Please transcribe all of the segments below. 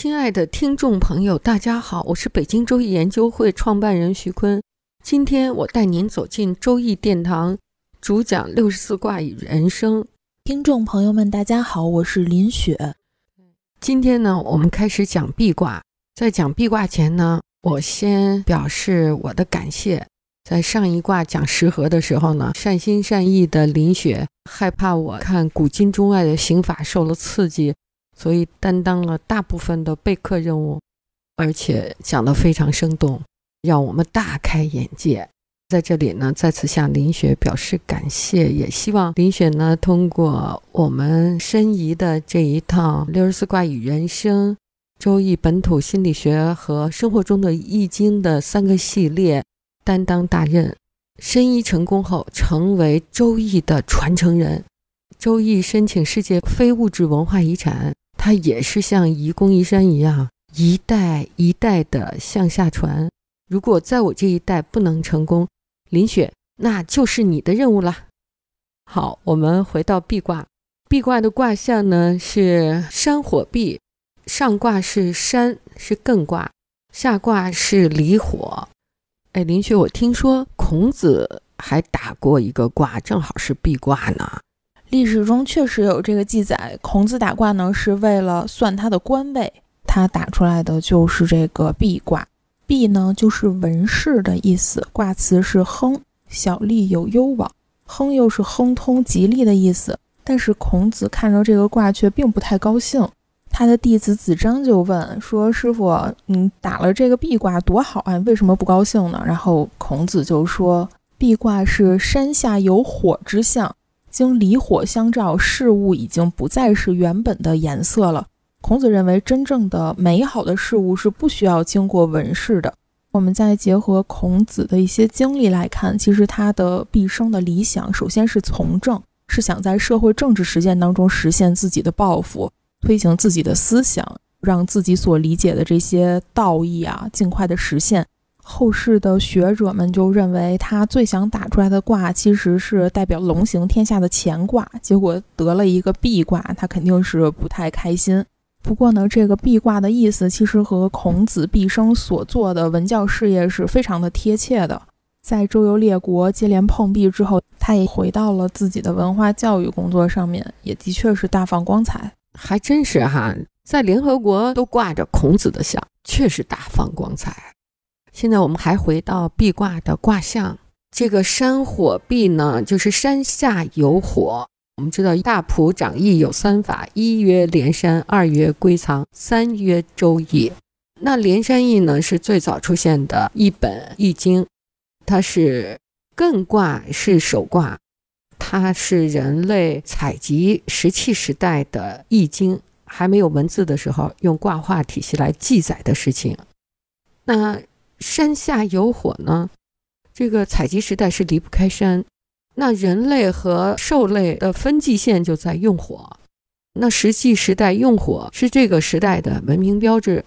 亲爱的听众朋友，大家好，我是北京周易研究会创办人徐坤。今天我带您走进周易殿堂，主讲六十四卦与人生。听众朋友们，大家好，我是林雪。今天呢，我们开始讲壁卦。在讲壁卦前呢，我先表示我的感谢。在上一卦讲十合的时候呢，善心善意的林雪害怕我看古今中外的刑法受了刺激。所以担当了大部分的备课任务，而且讲得非常生动，让我们大开眼界。在这里呢，再次向林雪表示感谢，也希望林雪呢通过我们申遗的这一套《六十四卦与人生》《周易本土心理学》和生活中的易经的三个系列，担当大任，申遗成功后成为周易的传承人。周易申请世界非物质文化遗产。它也是像愚公移山一样，一代一代的向下传。如果在我这一代不能成功，林雪，那就是你的任务了。好，我们回到壁卦。壁卦的卦象呢是山火壁，上卦是山，是艮卦；下卦是离火。哎，林雪，我听说孔子还打过一个卦，正好是壁卦呢。历史中确实有这个记载，孔子打卦呢是为了算他的官位，他打出来的就是这个壁卦。壁呢就是文士的意思，卦辞是亨，小利有攸往，亨又是亨通吉利的意思。但是孔子看着这个卦却并不太高兴，他的弟子子张就问说：“师傅，你打了这个壁卦多好啊，为什么不高兴呢？”然后孔子就说：“壁卦是山下有火之象。”经离火相照，事物已经不再是原本的颜色了。孔子认为，真正的美好的事物是不需要经过文饰的。我们再结合孔子的一些经历来看，其实他的毕生的理想，首先是从政，是想在社会政治实践当中实现自己的抱负，推行自己的思想，让自己所理解的这些道义啊，尽快的实现。后世的学者们就认为，他最想打出来的卦其实是代表龙行天下的乾卦，结果得了一个壁卦，他肯定是不太开心。不过呢，这个壁卦的意思其实和孔子毕生所做的文教事业是非常的贴切的。在周游列国接连碰壁之后，他也回到了自己的文化教育工作上面，也的确是大放光彩。还真是哈，在联合国都挂着孔子的像，确实大放光彩。现在我们还回到壁卦的卦象，这个山火壁呢，就是山下有火。我们知道大谱讲义有三法：一曰连山，二曰归藏，三曰周易。那连山易呢，是最早出现的一本易经，它是艮卦是首卦，它是人类采集石器时代的易经，还没有文字的时候，用卦画体系来记载的事情。那山下有火呢，这个采集时代是离不开山，那人类和兽类的分界线就在用火。那石器时代用火是这个时代的文明标志，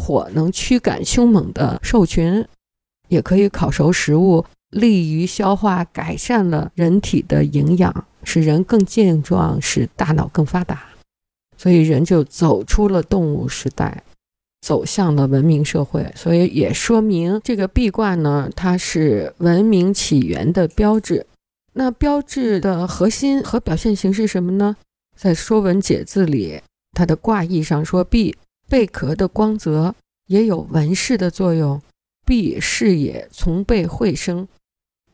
火能驱赶凶猛的兽群，也可以烤熟食物，利于消化，改善了人体的营养，使人更健壮，使大脑更发达，所以人就走出了动物时代。走向了文明社会，所以也说明这个壁卦呢，它是文明起源的标志。那标志的核心和表现形式是什么呢？在《说文解字》里，它的卦意上说，壁贝壳的光泽也有纹饰的作用。壁是也，从贝会生。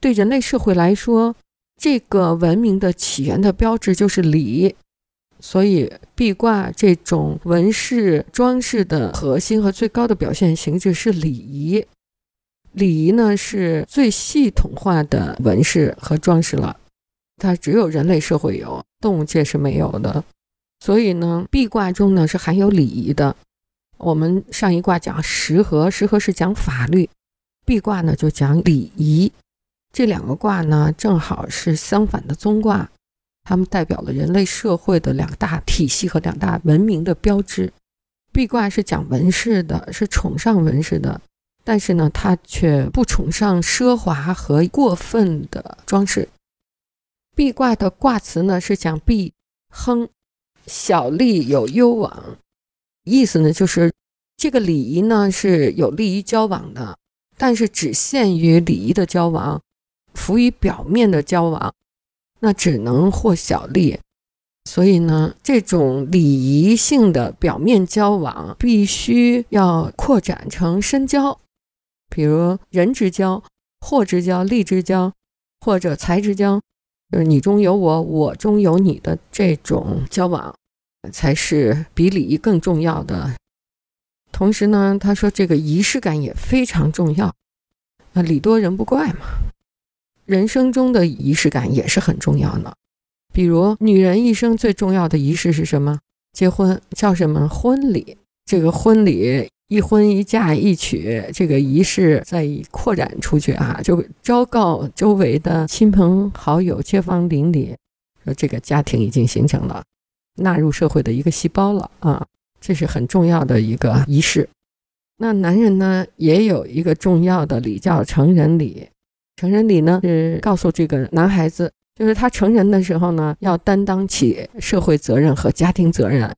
对人类社会来说，这个文明的起源的标志就是礼。所以，壁挂这种纹饰装饰的核心和最高的表现形式是礼仪。礼仪呢，是最系统化的纹饰和装饰了，它只有人类社会有，动物界是没有的。所以呢，壁挂中呢是含有礼仪的。我们上一卦讲十和，十和是讲法律，壁挂呢就讲礼仪。这两个卦呢正好是相反的宗卦，它们代表了人类社会的两大体系和两大文明的标志。壁挂是讲文饰的，是崇尚文饰的，但是呢，它却不崇尚奢华和过分的装饰。壁挂的卦辞呢是讲壁亨，小利有攸往。意思呢，就是这个礼仪呢是有利于交往的，但是只限于礼仪的交往，浮于表面的交往，那只能获小利。所以呢，这种礼仪性的表面交往，必须要扩展成深交，比如人之交、货之交、利之交，或者财之交，就是你中有我，我中有你的这种交往。才是比礼仪更重要的。同时呢，他说这个仪式感也非常重要。那，礼多人不怪嘛。人生中的仪式感也是很重要的。比如，女人一生最重要的仪式是什么？结婚叫什么？婚礼。这个婚礼一婚一嫁一娶，这个仪式再扩展出去啊，就昭告周围的亲朋好友、街坊邻里，说这个家庭已经形成了。纳入社会的一个细胞了啊，这是很重要的一个仪式。那男人呢，也有一个重要的礼，叫成人礼。成人礼呢，是告诉这个男孩子，就是他成人的时候呢，要担当起社会责任和家庭责任。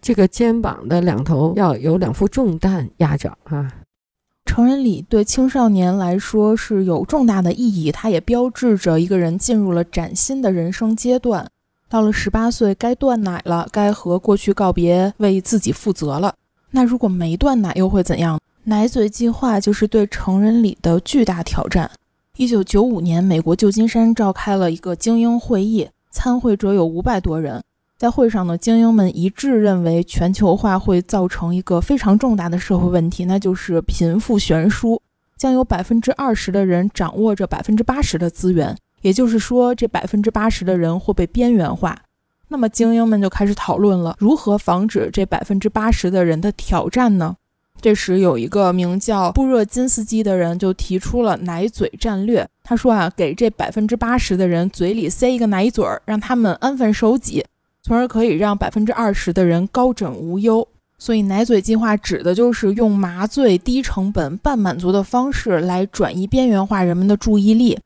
这个肩膀的两头要有两副重担压着啊。成人礼对青少年来说是有重大的意义，它也标志着一个人进入了崭新的人生阶段。到了十八岁，该断奶了，该和过去告别，为自己负责了。那如果没断奶，又会怎样？奶嘴计划就是对成人礼的巨大挑战。一九九五年，美国旧金山召开了一个精英会议，参会者有五百多人。在会上呢，精英们一致认为，全球化会造成一个非常重大的社会问题，那就是贫富悬殊，将有百分之二十的人掌握着百分之八十的资源。也就是说，这百分之八十的人会被边缘化。那么，精英们就开始讨论了，如何防止这百分之八十的人的挑战呢？这时，有一个名叫布热津斯基的人就提出了“奶嘴战略”。他说啊，给这百分之八十的人嘴里塞一个奶嘴儿，让他们安分守己，从而可以让百分之二十的人高枕无忧。所以，奶嘴计划指的就是用麻醉、低成本、半满足的方式来转移边缘化人们的注意力。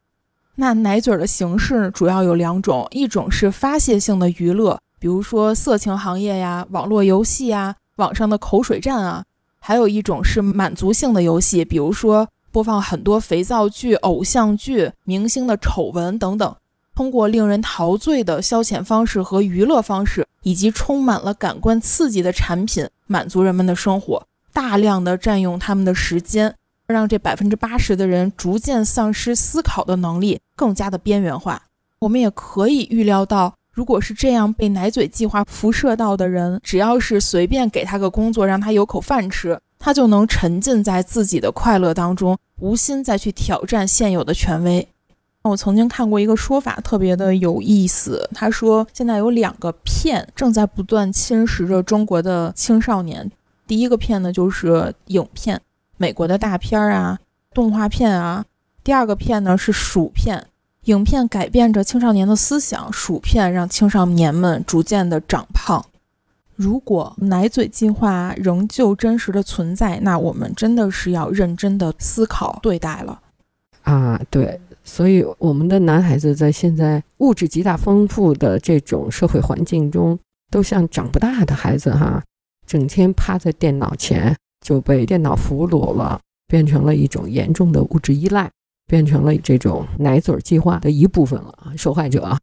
那奶嘴的形式主要有两种，一种是发泄性的娱乐，比如说色情行业呀、网络游戏呀、网上的口水战啊；还有一种是满足性的游戏，比如说播放很多肥皂剧、偶像剧、明星的丑闻等等，通过令人陶醉的消遣方式和娱乐方式，以及充满了感官刺激的产品，满足人们的生活，大量的占用他们的时间。让这百分之八十的人逐渐丧失思考的能力，更加的边缘化。我们也可以预料到，如果是这样被奶嘴计划辐射到的人，只要是随便给他个工作，让他有口饭吃，他就能沉浸在自己的快乐当中，无心再去挑战现有的权威。我曾经看过一个说法，特别的有意思。他说，现在有两个骗正在不断侵蚀着中国的青少年。第一个骗呢，就是影片。美国的大片儿啊，动画片啊。第二个片呢是薯片，影片改变着青少年的思想，薯片让青少年们逐渐的长胖。如果奶嘴计划仍旧真实的存在，那我们真的是要认真的思考对待了。啊，对，所以我们的男孩子在现在物质极大丰富的这种社会环境中，都像长不大的孩子哈，整天趴在电脑前。就被电脑俘虏了，变成了一种严重的物质依赖，变成了这种奶嘴计划的一部分了啊！受害者啊，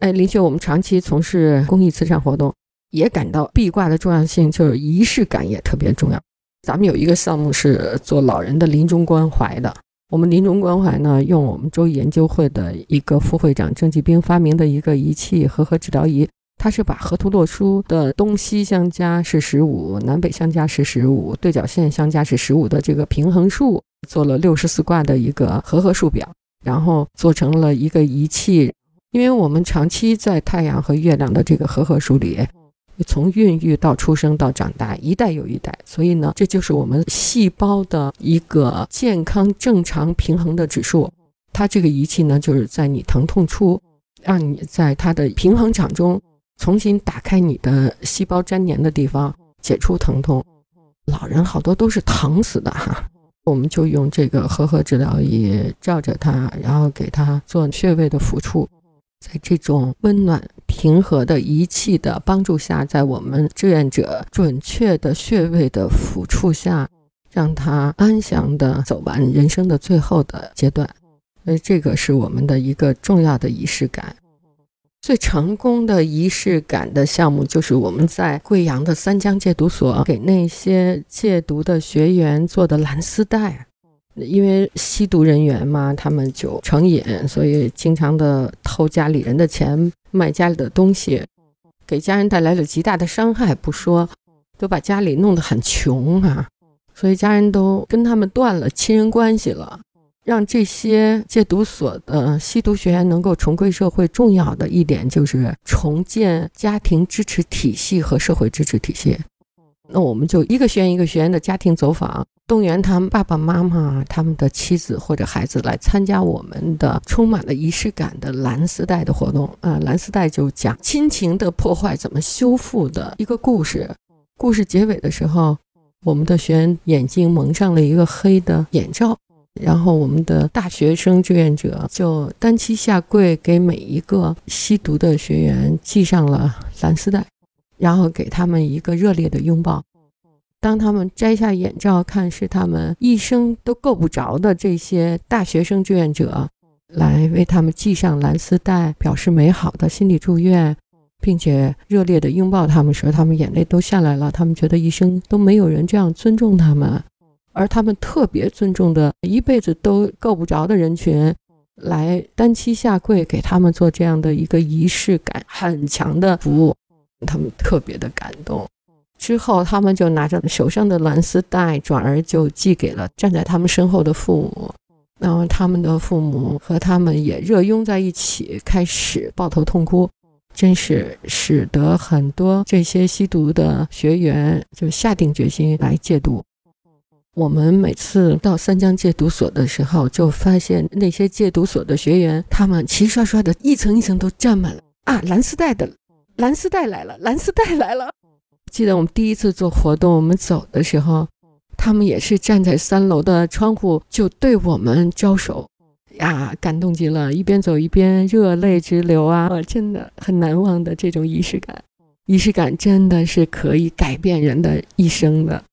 哎，林雪，我们长期从事公益慈善活动，也感到壁挂的重要性，就是仪式感也特别重要。咱们有一个项目是做老人的临终关怀的，我们临终关怀呢，用我们周易研究会的一个副会长郑继兵发明的一个仪器——和合治疗仪。它是把河图洛书的东西相加是十五，南北相加是十五，对角线相加是十五的这个平衡数，做了六十四卦的一个和合数表，然后做成了一个仪器，因为我们长期在太阳和月亮的这个和合数里，从孕育到出生到长大，一代又一代，所以呢，这就是我们细胞的一个健康、正常、平衡的指数。它这个仪器呢，就是在你疼痛处，让你在它的平衡场中重新打开你的细胞粘连的地方，解除疼痛。老人好多都是疼死的哈，我们就用这个和合治疗仪照着他，然后给他做穴位的抚触。在这种温暖平和的仪器的帮助下，在我们志愿者准确的穴位的抚触下，让他安详的走完人生的最后的阶段。所以这个是我们的一个重要的仪式感。最成功的仪式感的项目，就是我们在贵阳的三江戒毒所给那些戒毒的学员做的蓝丝带。因为吸毒人员嘛，他们就成瘾，所以经常的偷家里人的钱，卖家里的东西，给家人带来了极大的伤害。不说，都把家里弄得很穷啊，所以家人都跟他们断了亲人关系了。让这些戒毒所的吸毒学员能够重归社会，重要的一点就是重建家庭支持体系和社会支持体系。那我们就一个学员一个学员的家庭走访，动员他们爸爸妈妈、他们的妻子或者孩子来参加我们的充满了仪式感的蓝丝带的活动。啊，蓝丝带就讲亲情的破坏怎么修复的一个故事。故事结尾的时候，我们的学员眼睛蒙上了一个黑的眼罩，然后我们的大学生志愿者就单膝下跪，给每一个吸毒的学员系上了蓝丝带。然后给他们一个热烈的拥抱。当他们摘下眼罩，看是他们一生都够不着的这些大学生志愿者来为他们系上蓝丝带，表示美好的心理祝愿，并且热烈的拥抱他们时，他们眼泪都下来了。他们觉得一生都没有人这样尊重他们，而他们特别尊重的一辈子都够不着的人群，来单膝下跪给他们做这样的一个仪式感很强的服务。他们特别的感动，之后他们就拿着手上的蓝丝带，转而就寄给了站在他们身后的父母，然后他们的父母和他们也热拥在一起，开始抱头痛哭，真是使得很多这些吸毒的学员就下定决心来戒毒。我们每次到三江戒毒所的时候，就发现那些戒毒所的学员，他们齐刷刷的一层一层都站满了啊蓝丝带的。蓝丝带来了，蓝丝带来了。记得我们第一次做活动，我们走的时候，他们也是站在三楼的窗户，就对我们招手，呀，感动极了，一边走一边热泪直流啊！真的很难忘的这种仪式感，仪式感真的是可以改变人的一生的。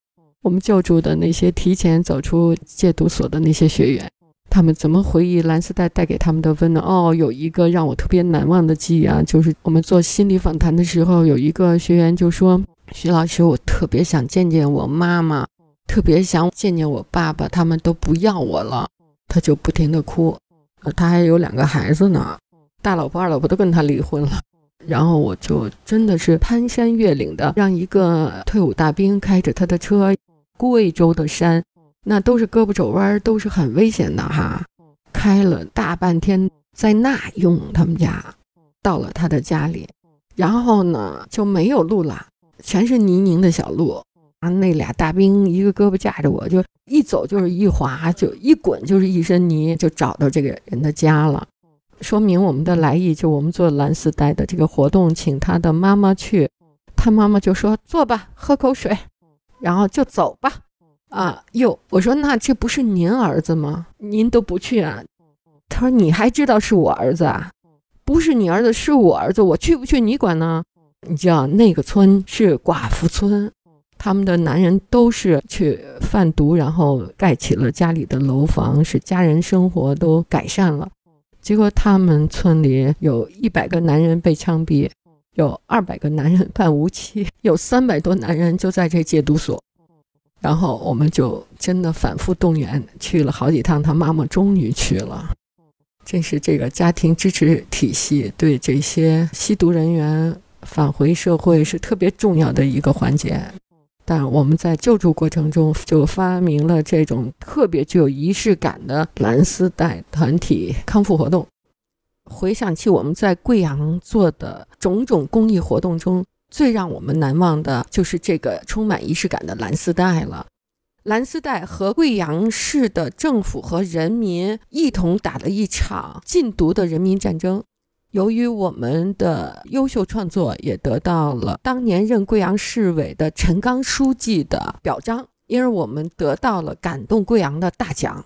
我们救助的那些提前走出戒毒所的那些学员。他们怎么回忆蓝丝带带给他们的温暖？哦，有一个让我特别难忘的记忆啊，就是我们做心理访谈的时候，有一个学员就说：“徐老师，我特别想见见我妈妈，特别想见见我爸爸，他们都不要我了。”他就不停的哭。他还有两个孩子呢，大老婆、二老婆都跟他离婚了。然后我就真的是攀山越岭的，让一个退伍大兵开着他的车，贵州的山。那都是胳膊肘弯，都是很危险的哈。开了大半天，在那用他们家，到了他的家里，然后呢就没有路了，全是泥泞的小路。啊。那俩大兵一个胳膊架着我，就一走就是一滑，就一滚就是一身泥，就找到这个人的家了。说明我们的来意，就我们做蓝丝带的这个活动，请他的妈妈去，他妈妈就说坐吧，喝口水，然后就走吧。啊哟！我说那这不是您儿子吗？您都不去啊？他说你还知道是我儿子啊？不是你儿子，是我儿子。我去不去你管呢？你知道那个村是寡妇村，他们的男人都是去贩毒，然后盖起了家里的楼房，使家人生活都改善了。结果他们村里有一百个男人被枪毙，有二百个男人判无期，有三百多男人就在这戒毒所。然后我们就真的反复动员去了好几趟，他妈妈终于去了。这是这个家庭支持体系对这些吸毒人员返回社会是特别重要的一个环节。但我们在救助过程中就发明了这种特别具有仪式感的蓝丝带团体康复活动。回想起我们在贵阳做的种种公益活动中，最让我们难忘的就是这个充满仪式感的蓝丝带了。蓝丝带和贵阳市的政府和人民一同打了一场禁毒的人民战争。由于我们的优秀创作，也得到了当年任贵阳市委的陈刚书记的表彰，因而我们得到了感动贵阳的大奖。